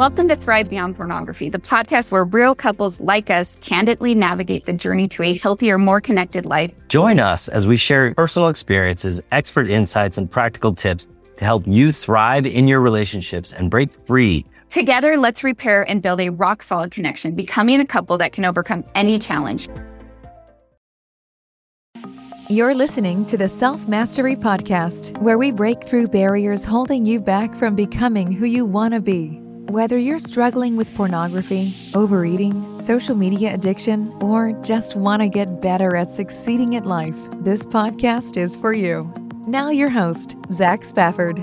Welcome to Thrive Beyond Pornography, the podcast where real couples like us candidly navigate the journey to a healthier, more connected life. Join us as we share personal experiences, expert insights, and practical tips to help you thrive in your relationships and break free. Together, let's repair and build a rock solid connection, becoming a couple that can overcome any challenge. You're listening to the Self Mastery Podcast, where we break through barriers holding you back from becoming who you want to be. Whether you're struggling with pornography, overeating, social media addiction, or just want to get better at succeeding at life, this podcast is for you. Now, your host, Zach Spafford.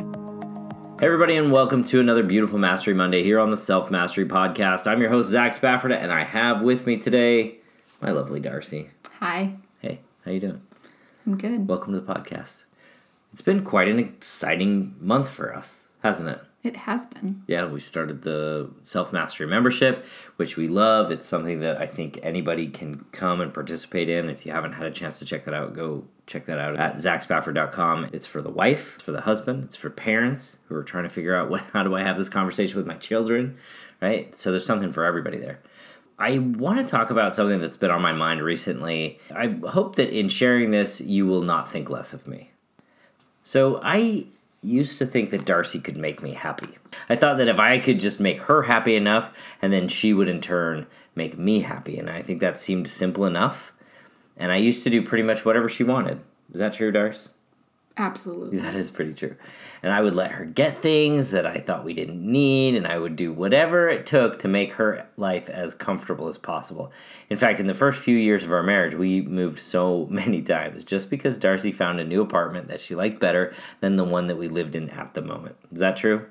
Hey, everybody, and welcome to another beautiful Mastery Monday here on the Self Mastery Podcast. I'm your host, Zach Spafford, and I have with me today my lovely Darcy. Hi. Hey, how you doing? I'm good. Welcome to the podcast. It's been quite an exciting month for us, hasn't it? It has been. Yeah, we started the Self Mastery membership, which we love. It's something that I think anybody can come and participate in. If you haven't had a chance to check that out, go check that out at zachspafford.com. It's for the wife, it's for the husband, it's for parents who are trying to figure out what, how do I have this conversation with my children, right? So there's something for everybody there. I want to talk about something that's been on my mind recently. I hope that in sharing this, you will not think less of me. So I used to think that Darcy could make me happy. I thought that if I could just make her happy enough, and then she would in turn make me happy. And I think that seemed simple enough. And I used to do pretty much whatever she wanted. Is that true, Darcy? Absolutely. That is pretty true. And I would let her get things that I thought we didn't need, and I would do whatever it took to make her life as comfortable as possible. In fact, in the first few years of our marriage, we moved so many times just because Darcy found a new apartment that she liked better than the one that we lived in at the moment. Is that true?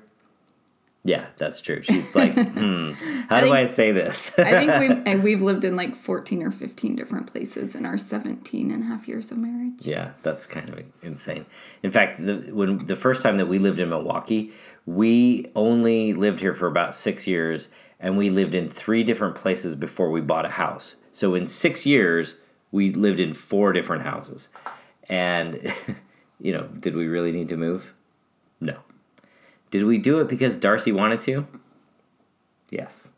Yeah, that's true. She's like, hmm, how I do think, I say this? I think we've, we've lived in like 14 or 15 different places in our 17 and a half years of marriage. Yeah, that's kind of insane. In fact, the, when the first time that we lived in Milwaukee, we only lived here for about six years and we lived in three different places before we bought a house. So in six years, we lived in four different houses. And, you know, did we really need to move? No. Did we do it because Darcy wanted to? Yes,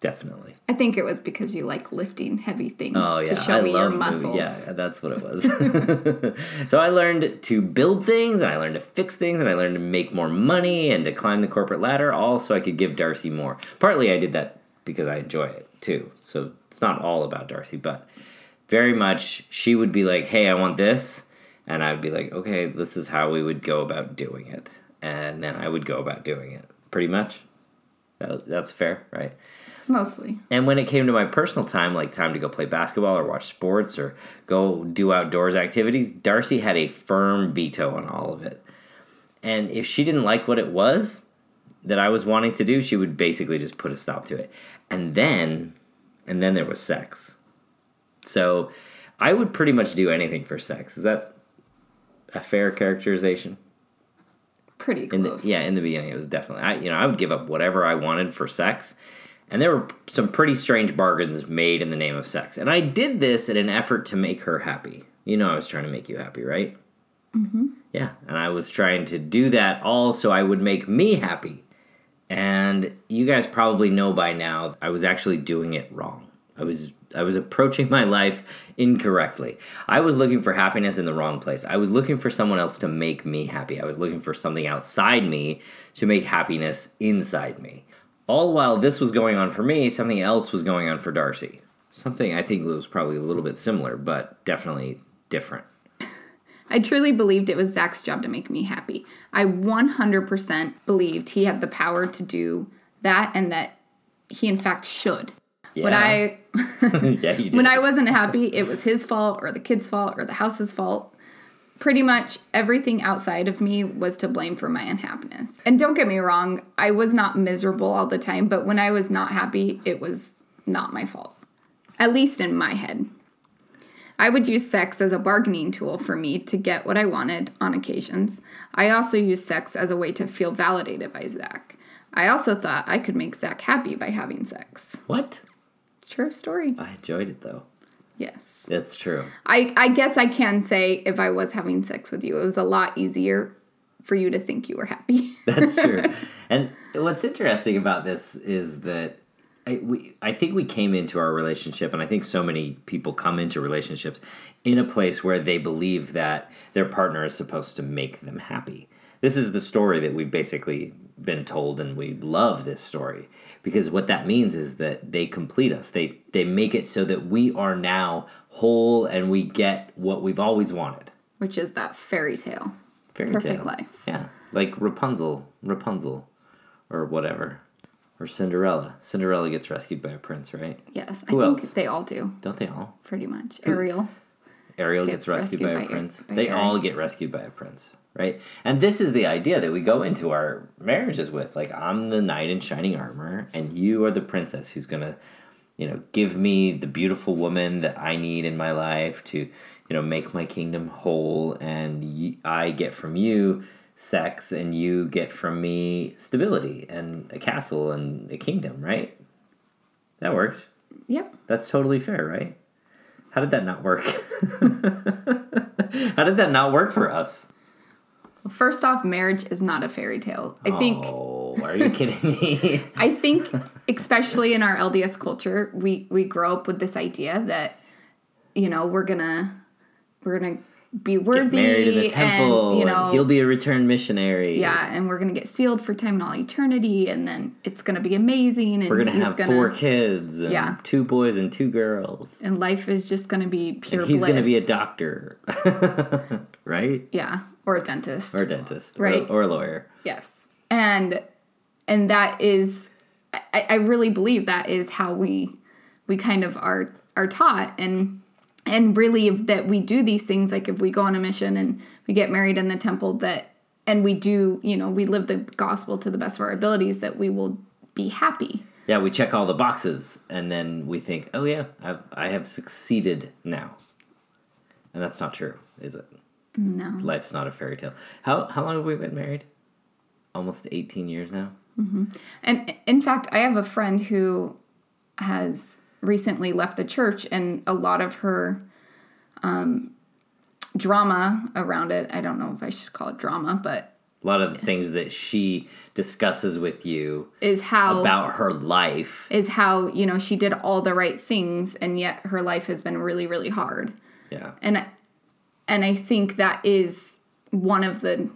definitely. I think it was because you like lifting heavy things oh, yeah. to show I me your muscles. Yeah, that's what it was. so I learned to build things and I learned to fix things and I learned to make more money and to climb the corporate ladder all so I could give Darcy more. Partly I did that because I enjoy it too. So it's not all about Darcy, but very much she would be like, "Hey, I want this." And I would be like, "Okay, this is how we would go about doing it." And then I would go about doing it. Pretty much. That, that's fair, right? Mostly. And when it came to my personal time, like time to go play basketball or watch sports or go do outdoors activities, Darcy had a firm veto on all of it. And if she didn't like what it was that I was wanting to do, she would basically just put a stop to it. And then, and then there was sex. So I would pretty much do anything for sex. Is that a fair characterization? Pretty close. In the, yeah, in the beginning, it was definitely. I you know I would give up whatever I wanted for sex, and there were some pretty strange bargains made in the name of sex. And I did this in an effort to make her happy. You know, I was trying to make you happy, right? Mm-hmm. Yeah, and I was trying to do that all so I would make me happy. And you guys probably know by now I was actually doing it wrong. I was I was approaching my life incorrectly. I was looking for happiness in the wrong place. I was looking for someone else to make me happy. I was looking for something outside me to make happiness inside me. All while this was going on for me, something else was going on for Darcy. Something I think was probably a little bit similar, but definitely different. I truly believed it was Zach's job to make me happy. I 100% believed he had the power to do that and that he, in fact, should. Yeah. When I yeah, you did. when I wasn't happy, it was his fault or the kid's fault or the house's fault. Pretty much everything outside of me was to blame for my unhappiness. And don't get me wrong, I was not miserable all the time, but when I was not happy, it was not my fault. At least in my head. I would use sex as a bargaining tool for me to get what I wanted on occasions. I also used sex as a way to feel validated by Zach. I also thought I could make Zach happy by having sex. What? True story. I enjoyed it though. Yes. That's true. I, I guess I can say if I was having sex with you, it was a lot easier for you to think you were happy. That's true. And what's what's interesting about this is that I, we, I think we came into our relationship, and I think so many people come into relationships in a place where they believe that their partner is supposed to make them happy. This is the story that we've basically been told, and we love this story because what that means is that they complete us. They they make it so that we are now whole and we get what we've always wanted. Which is that fairy tale. Fairy Perfect tale. life. Yeah, like Rapunzel, Rapunzel, or whatever, or Cinderella. Cinderella gets rescued by a prince, right? Yes, Who I think else? they all do, Don't they all? pretty much. Ariel. Ariel gets, Gets rescued, rescued by, by a prince. by they all get rescued by a prince, right? And this is the idea that we go into our marriages with. Like, I'm the knight in shining armor, and you are the princess who's gonna, you know, give me the beautiful woman that I need in my life to, you know, make my kingdom whole. And I get from you sex, and you get from me stability and a castle and a kingdom, right? That works. Yep. That's totally fair, right? How did that not work? How did that not work for us? Well, first off, marriage is not a fairy tale. I think Oh, are you kidding me? I think especially in our LDS culture, we we grow up with this idea that you know, we're to we're to be worthy Get married in the temple, and you and know, he'll be a returned missionary. yeah, and we're to get sealed for time and all eternity and then it's to be amazing and We're gonna have gonna, four kids and Yeah. two boys and two girls. and life is just to be pure bliss. He's bliss. gonna be a doctor, right? yeah, or a dentist. Or a dentist, or- Right. Or, a lawyer. Yes. And and that is I, I really believe that is how we we kind of are are taught and and really that we do these things like if we go on a mission and we get married in the temple that and we do you know we live the gospel to the best of our abilities that we will be happy Yeah, we check all the boxes, and then we think, "Oh yeah, I've I have succeeded now," and that's not true, is it? No Life's not a fairy tale. How how long have we been married? Almost eighteen years now. And in fact, I have a friend who has recently left the church, and a lot of her um, drama around it. I don't know if I should call it drama, but A lot of the things that she discusses with you is how about her life. is how you know she did all the right things, and yet her life has been really, really hard. Yeah. And I- and I think that is one of the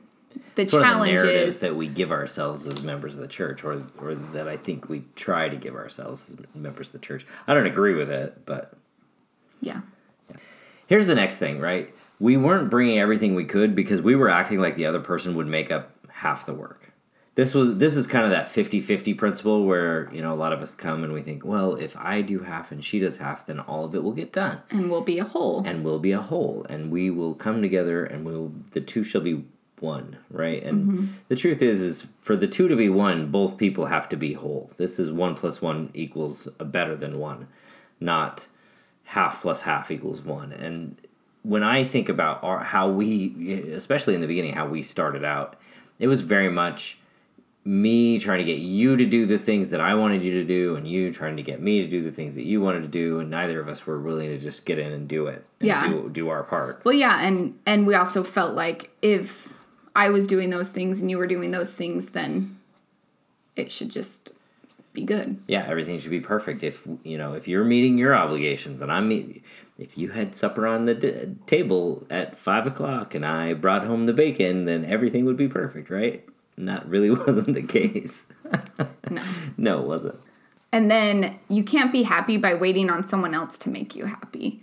the one of the narratives challenges. that we give ourselves as members of the church, or or that I think we try to give ourselves as members of the church. I don't agree with it, but yeah. Here's the next thing, right? We weren't bringing everything we could because we were acting like the other person would make up half the work. This was this is kind of that 50-50 principle where, you know, a lot of us come and we think, well, if I do half and she does half, then all of it will get done And we'll be a whole. and we'll be a whole and we will come together and we'll the two shall be one, right? And mm-hmm. the truth is is for the two to be one, both people have to be whole. This is 1 plus 1 equals a better than 1, not half plus half equals 1. And when I think about our, how we, especially in the beginning, how we started out, it was very much me trying to get you to do the things that I wanted you to do, and you trying to get me to do the things that you wanted to do, and neither of us were willing to just get in and do it, and Yeah. do, do our part. Well, yeah, and and we also felt like if I was doing those things and you were doing those things, then it should just be good. Yeah, everything should be perfect. If you know, if you're meeting your obligations, and I'm, meet- if you had supper on the d- table at five o'clock, and I brought home the bacon, then everything would be perfect, right? And that really wasn't the case. No. no, it wasn't. And then you can't be happy by waiting on someone else to make you happy.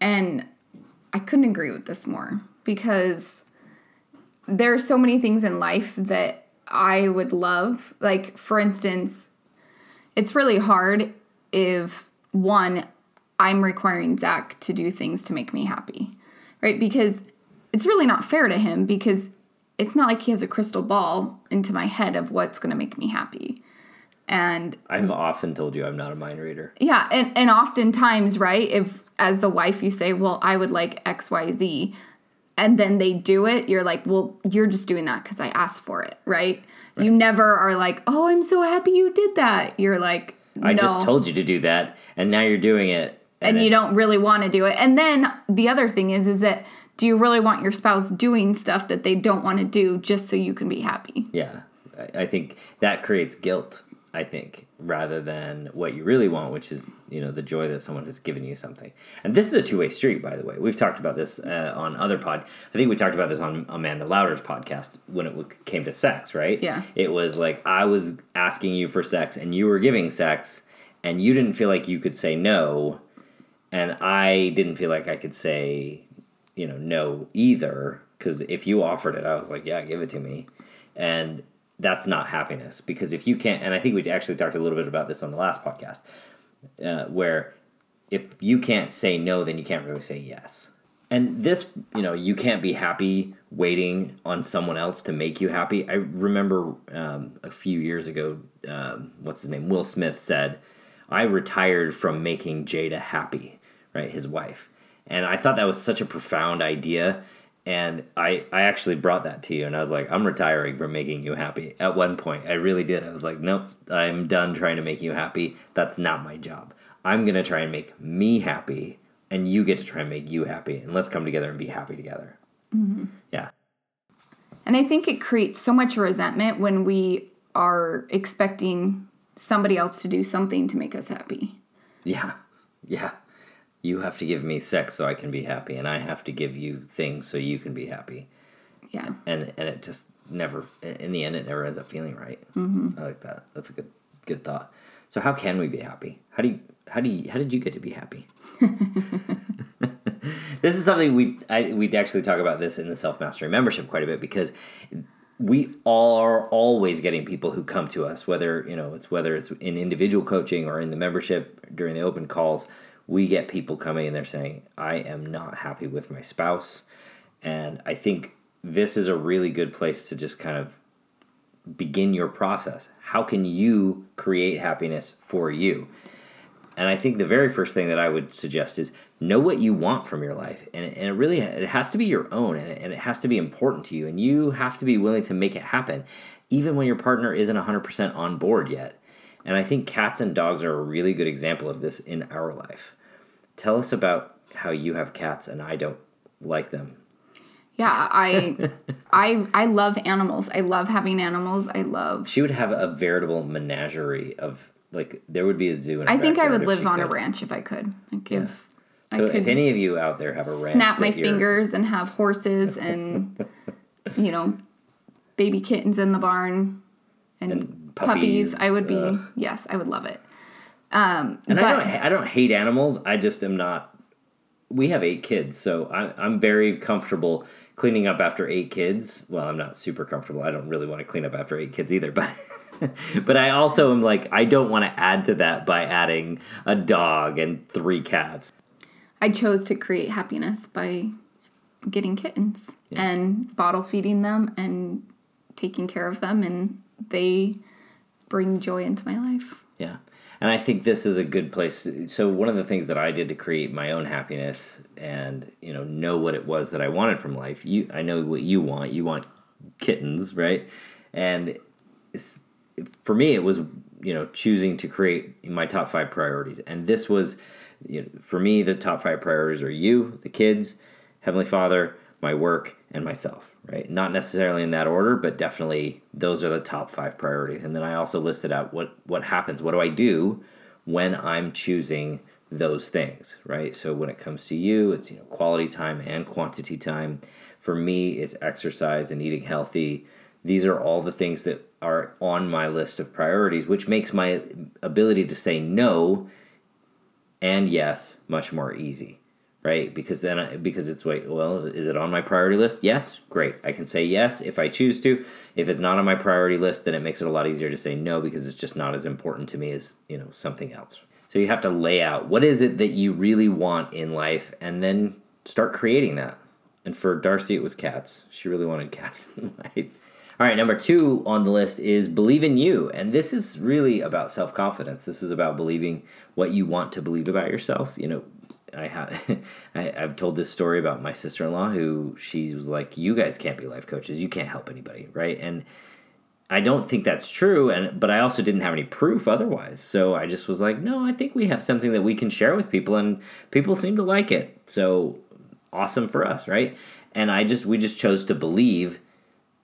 And I couldn't agree with this more because there are so many things in life that I would love. Like, for instance, it's really hard if one, I'm requiring Zach to do things to make me happy, right? Because it's really not fair to him because it's not like he has a crystal ball into my head of what's going to make me happy. And I've often told you I'm not a mind reader. yeah, and, and oftentimes, right, if as the wife you say, Well, I would like XYZ, and then they do it, you're like, Well, you're just doing that because I asked for it, right? You never are like, Oh, I'm so happy you did that. You're like, I just told you to do that, and now you're doing it. and it- you don't really want to do it. And then the other thing is is that do you really want your spouse doing stuff that they don't want to do just so you can be happy? Yeah, I think that creates guilt. I think rather than what you really want, which is you know the joy that someone has given you something. And this is a two way street, by the way. We've talked about this uh, on other pod. I think we talked about this on Amanda Louder's podcast when it came to sex, right? Yeah. It was like I was asking you for sex, and you were giving sex, and you didn't feel like you could say no, and I didn't feel like I could say, you know, no either. Because if you offered it, I was like, yeah, give it to me, and that's not happiness because if you can't and i think we actually talked a little bit about this on the last podcast uh, where if you can't say no then you can't really say yes. And this you know you can't be happy waiting on someone else to make you happy. I remember um, a few years ago um, what's his name? Will smith said i retired from making jada happy right? His wife and i thought that was such a profound idea. And I, I actually brought that to you and i was like i'm retiring from making you happy. At one point i really did. I was like nope i'm done trying to make you happy. That's not my job. I'm going to try and make me happy and you get to try and make you happy and let's come together and be happy together. Mm-hmm. yeah. And i think it creates so much resentment when we are expecting somebody else to do something to make us happy. Yeah. Yeah you have to give me sex so I can be happy, and I have to give you things so you can be happy. Yeah. And and it just never, in the end, it never ends up feeling right. Mm-hmm. I like that. That's a good good thought. So how can we be happy? How do you how do you how did you get to be happy? this is something we I we actually talk about this in the self mastery membership quite a bit because we are always getting people who come to us whether you know it's whether it's in individual coaching or in the membership during the open calls we get people coming and they're saying, I am not happy with my spouse. And I think this is a really good place to just kind of begin your process. How can you create happiness for you? And I think the very first thing that I would suggest is know what you want from your life. And, and it really it has to be your own and it, and it has to be important to you. And you have to be willing to make it happen, even when your partner isn't 100% on board yet. And I think cats and dogs are a really good example of this in our life. Tell us about how you have cats and I don't like them. Yeah, I I I love animals. I love having animals. I love She would have a veritable menagerie of like there would be a zoo. I think I would live on could. a ranch if I could. Give. Yeah. So if any of you out there have a ranch, snap my fingers and have horses and you know, baby kittens in the barn and, and puppies, puppies, I would be uh, yes, I would love it. Um, and but, I don't I don't hate animals. I just am not. We have eight kids, so I, I'm very comfortable cleaning up after eight kids. Well, I'm not super comfortable. I don't really want to clean up after eight kids either, but but I also am like I don't want to add to that by adding a dog and three cats. I chose to create happiness by getting kittens yeah. and bottle feeding them and taking care of them and they bring joy into my life. And I think this is a good place. So one of the things that I did to create my own happiness and you know know what it was that I wanted from life. You, I know what you want. You want kittens, right? And for me, it was you know choosing to create my top five priorities, and this was you know, for me the top five priorities are you, the kids, Heavenly Father, my work, and myself, right? Not necessarily in that order, but definitely those are the top five priorities. And then I also listed out what what happens, what do I do when I'm choosing those things, right? So when it comes to you, it's you know quality time and quantity time. For me, it's exercise and eating healthy. These are all the things that are on my list of priorities, which makes my ability to say no and yes much more easy right? Because then, I, because it's wait, well, is it on my priority list? Yes, great. I can say yes if I choose to. If it's not on my priority list, then it makes it a lot easier to say no because it's just not as important to me as you know something else. So you have to lay out what is it that you really want in life, and then start creating that. And for Darcy, it was cats. She really wanted cats in life. All right, number two on the list is believe in you. And this is really about self confidence. This is about believing what you want to believe about yourself. You know, I have I, I've told this story about my sister in law who she was like, "You guys can't be life coaches. You can't help anybody, right?" And I don't think that's true, and but I also didn't have any proof otherwise. So I just was like, "No, I think we have something that we can share with people, and people seem to like it. So awesome for us, right?" And I just we just chose to believe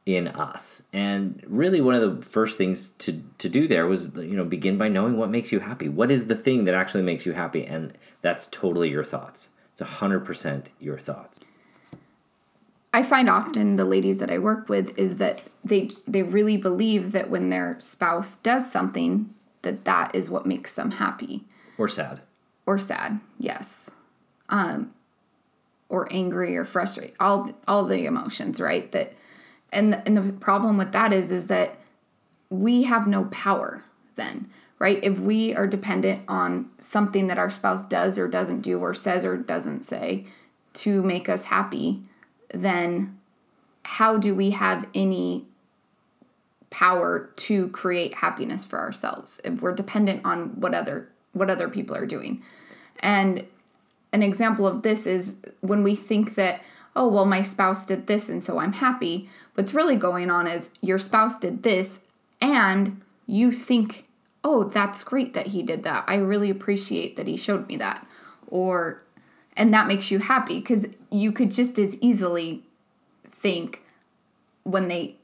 in us. And really one of the first things to to do there was you know begin by knowing what makes you happy. What is the thing that actually makes you happy and that's totally your thoughts. It's 100% your thoughts. I find often the ladies that I work with is that they they really believe that when their spouse does something that that is what makes them happy or sad or sad. Yes. Um or angry or frustrated. All all the emotions, right? That and the, and the problem with that is is that we have no power then right? If we are dependent on something that our spouse does or doesn't do or says or doesn't say to make us happy then how do we have any power to create happiness for ourselves if we're dependent on what other what other people are doing? And an example of this is when we think that oh well my spouse did this and so i'm happy what's really going on is your spouse did this and you think oh that's great that he did that i really appreciate that he showed me that or and that makes you happy because you could just as easily think when they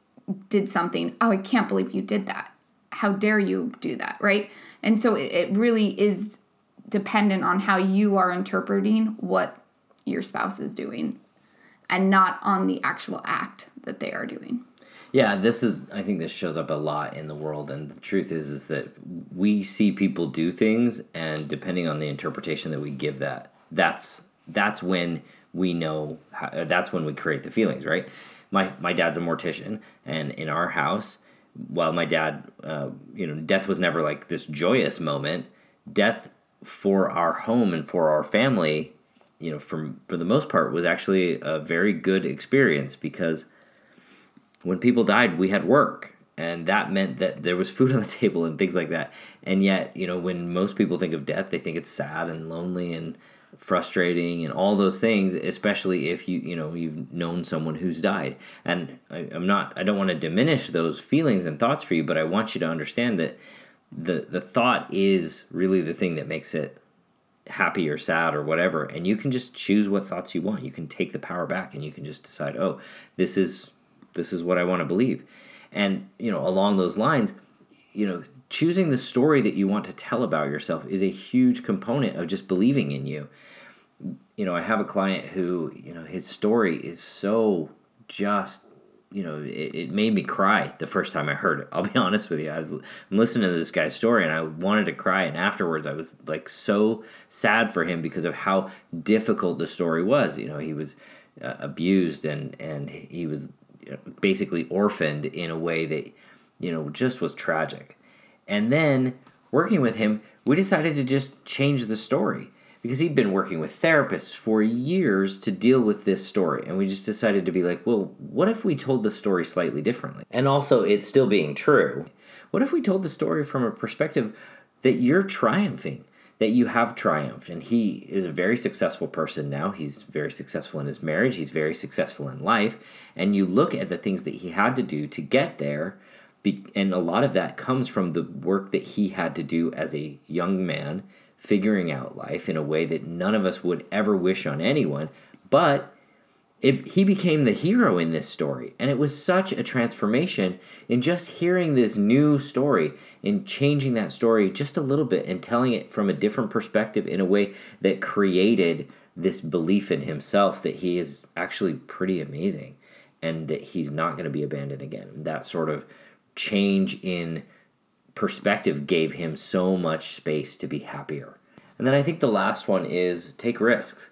did something, oh, I can't believe you did that. How dare you do that, right? And so it, it really is dependent on how you are interpreting what your spouse is doing and not on the actual act that they are doing. Yeah, this is I think this shows up a lot in the world and the truth is is that we see people do things and depending on the interpretation that we give that that's that's when we know how, that's when we create the feelings right my my dad's a mortician and in our house while my dad uh, you know death was never like this joyous moment death for our home and for our family you know for for the most part was actually a very good experience because when people died we had work and that meant that there was food on the table and things like that. And yet you know when most people think of death they think it's sad and lonely and frustrating and all those things especially if you you know you've known someone who's died. And I, i'm not i don't want to diminish those feelings and thoughts for you but i want you to understand that the the thought is really the thing that makes it happy or sad or whatever and you can just choose what thoughts you want you can take the power back and you can just decide oh this is this is what i want to believe and you know along those lines you know choosing the story that you want to tell about yourself is a huge component of just believing in you. You know, I have a client who, you know, his story is so just, you know, it, it made me cry the first time I heard it. I'll be honest with you. I was I'm listening to this guy's story and I wanted to cry. And afterwards, I was like so sad for him because of how difficult the story was. You know, he was uh, abused and, and he was basically orphaned in a way that, you know, just was tragic and then working with him, we decided to just change the story because he'd been working with therapists for years to deal with this story. And we just decided to be like, well, what if we told the story slightly differently? And also, it's still being true. What if we told the story from a perspective that you're triumphing? That you have triumphed, and he is a very successful person now. He's very successful in his marriage, he's very successful in life. And you look at the things that he had to do to get there, and a lot of that comes from the work that he had to do as a young man, figuring out life in a way that none of us would ever wish on anyone. But it, he became the hero in this story. And it was such a transformation in just hearing this new story and changing that story just a little bit and telling it from a different perspective in a way that created this belief in himself that he is actually pretty amazing and that he's not going to be abandoned again. That sort of change in perspective gave him so much space to be happier. And then I think the last one is take risks.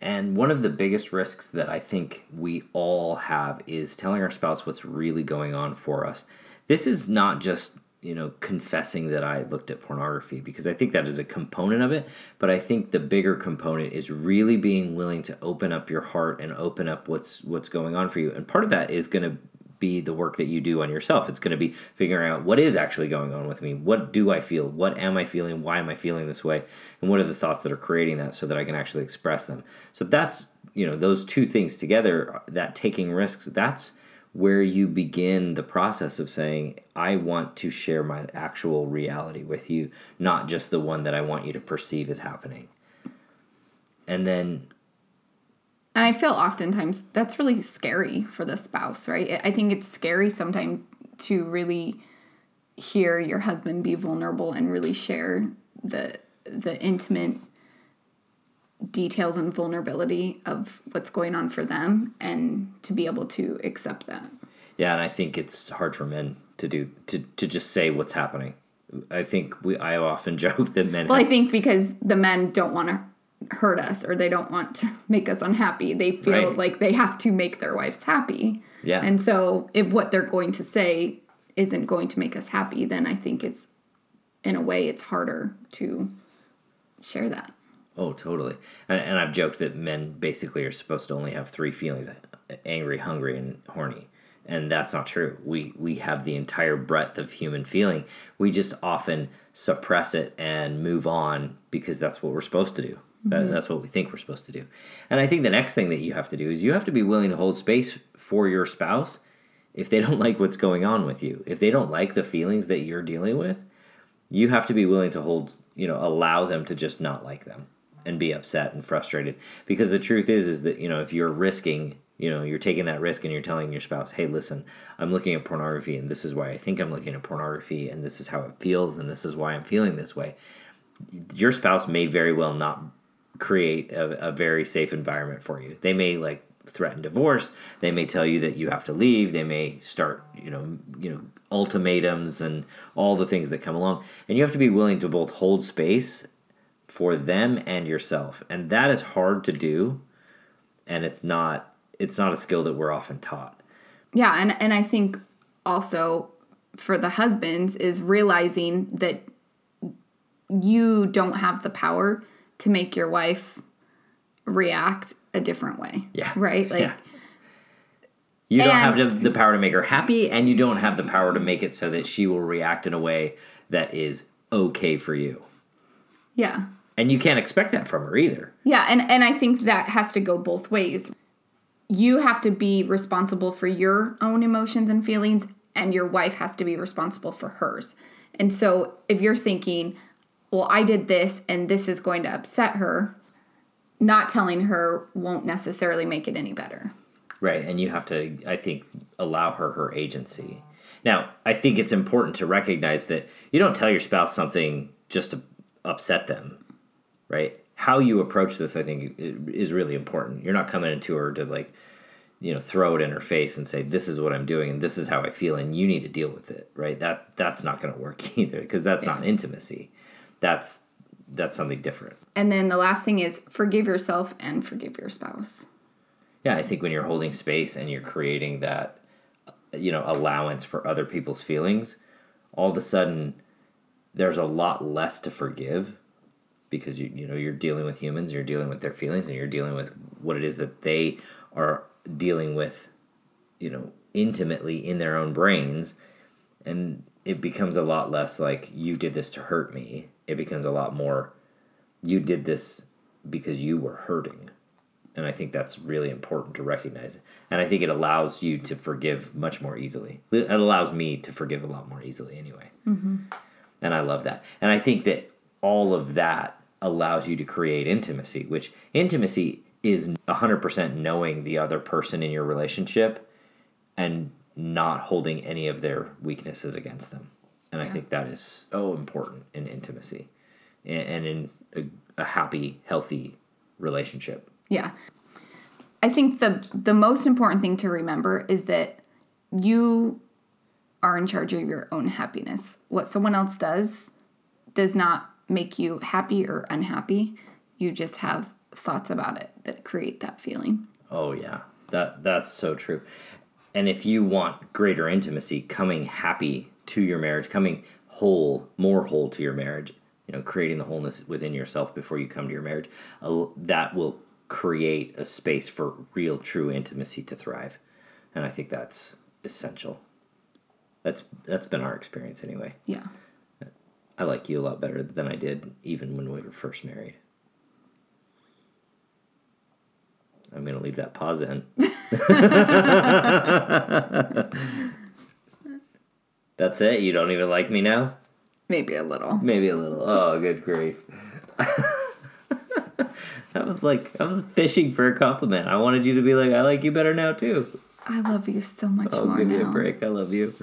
And one of the biggest risks that I think we all have is telling our spouse what's really going on for us. This is not just, you know, confessing that I looked at pornography because I think that is a component of it, but I think the bigger component is really being willing to open up your heart and open up what's what's going on for you. And part of that is going to be the work that you do on yourself. It's going to be figuring out what is actually going on with me. What do I feel? What am I feeling? Why am I feeling this way? And what are the thoughts that are creating that so that I can actually express them? So that's, you know, those two things together, that taking risks, that's where you begin the process of saying, I want to share my actual reality with you, not just the one that I want you to perceive as happening. And then And I feel oftentimes that's really scary for the spouse, right? I think it's scary sometimes to really hear your husband be vulnerable and really share the the intimate details and vulnerability of what's going on for them and to be able to accept that. Yeah, and I think it's hard for men to do to, to just say what's happening. I think we I often joke that men Well, have, I think because the men don't want to hurt us or they don't want to make us unhappy. They feel right. like they have to make their wives happy. Yeah. And so if what they're going to say isn't going to make us happy, then I think it's in a way it's harder to share that. Oh, totally. And, and I've joked that men basically are supposed to only have three feelings: angry, hungry, and horny. And that's not true. We we have the entire breadth of human feeling. We just often suppress it and move on because that's what we're supposed to do. Mm-hmm. That's what we think we're supposed to do. And I think the next thing that you have to do is you have to be willing to hold space for your spouse if they don't like what's going on with you. If they don't like the feelings that you're dealing with, you have to be willing to hold, you know, allow them to just not like them and be upset and frustrated because the truth is is that, you know, if you're risking, you know, you're taking that risk and you're telling your spouse, "Hey, listen, I'm looking at pornography and this is why I think I'm looking at pornography and this is how it feels and this is why I'm feeling this way." Your spouse may very well not create a, a very safe environment for you. They may like threaten divorce. They may tell you that you have to leave. They may start, you know, you know, ultimatums and all the things that come along. And you have to be willing to both hold space for them and yourself. And that is hard to do. And it's not it's not a skill that we're often taught. Yeah, and and I think also for the husbands is realizing that you don't have the power to make your wife react a different way. Yeah. Right? Like yeah. You don't have the power to make her happy, and you don't have the power to make it so that she will react in a way that is okay for you. Yeah. And you can't expect that from her either. Yeah, and, and I think that has to go both ways. You have to be responsible for your own emotions and feelings, and your wife has to be responsible for hers. And so if you're thinking, well, I did this and this is going to upset her, not telling her won't necessarily make it any better. Right, and you have to, I think, allow her her agency. Now, I think it's important to recognize that you don't tell your spouse something just to upset them, right? How you approach this, I think, is really important. You're not coming into her to like, you know, throw it in her face and say, "This is what I'm doing, and this is how I feel, and you need to deal with it." Right? That that's not going to work either, because that's yeah. not intimacy. That's that's something different. And then the last thing is forgive yourself and forgive your spouse yeah, I think when you're holding space and you're creating that, you know, allowance for other people's feelings, all of a sudden there's a lot less to forgive because you you know you're dealing with humans, you're dealing with their feelings, and you're dealing with what it is that they are dealing with, you know, intimately in their own brains, and it becomes a lot less like you did this to hurt me. It becomes a lot more you did this because you were hurting and I think that's really important to recognize. And I think it allows you to forgive much more easily. It allows me to forgive a lot more easily anyway. Mm-hmm. And I love that. And I think that all of that allows you to create intimacy, which intimacy is 100% knowing the other person in your relationship and not holding any of their weaknesses against them. And I think that is so important in intimacy and in a, a happy, healthy relationship. Yeah. I think the the most important thing to remember is that you are in charge of your own happiness. What someone else does does not make you happy or unhappy. You just have thoughts about it that create that feeling. Oh yeah. That that's so true. And if you want greater intimacy, coming happy to your marriage, coming whole, more whole to your marriage, you know, creating the wholeness within yourself before you come to your marriage, uh, that will create a space for real, true intimacy to thrive. And I think that's essential. That's that's been our experience anyway. Yeah. I like you a lot better than I did even when we were first married. I'm going to leave that pause in. That's it? You don't even like me now? Maybe a little. Maybe a little. Oh, good grief. That was like I was fishing for a compliment. I wanted you to be like, I like you better now too. I love you so much I'll more give now. you a break. I love you.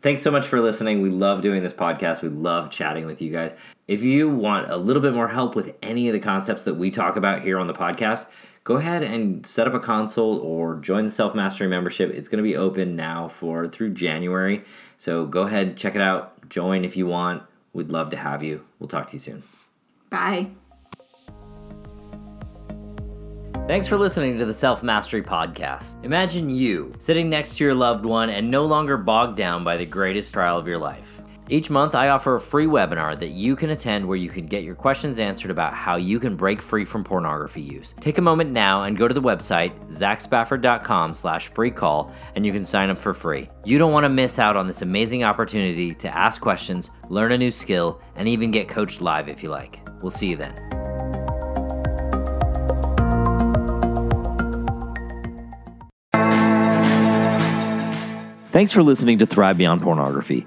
Thanks so much for listening. We love doing this podcast. We love chatting with you guys. If you want a little bit more help with any of the concepts that we talk about here on the podcast, go ahead and set up a consult or join the Self Mastery membership. It's going to be open now for through January. So go ahead, check it out. Join if you want. We'd love to have you. We'll talk to you soon. Bye. Thanks for listening to the Self Mastery Podcast. Imagine you sitting next to your loved one and no longer bogged down by the greatest trial of your life. Each month, I offer a free webinar that you can attend where you can get your questions answered about how you can break free from pornography use. Take a moment now and go to the website, zachspafford.com slash free call, and you can sign up for free. You don't want to miss out on this amazing opportunity to ask questions, learn a new skill, and even get coached live if you like. We'll see you then. Thanks for listening to Thrive Beyond Pornography.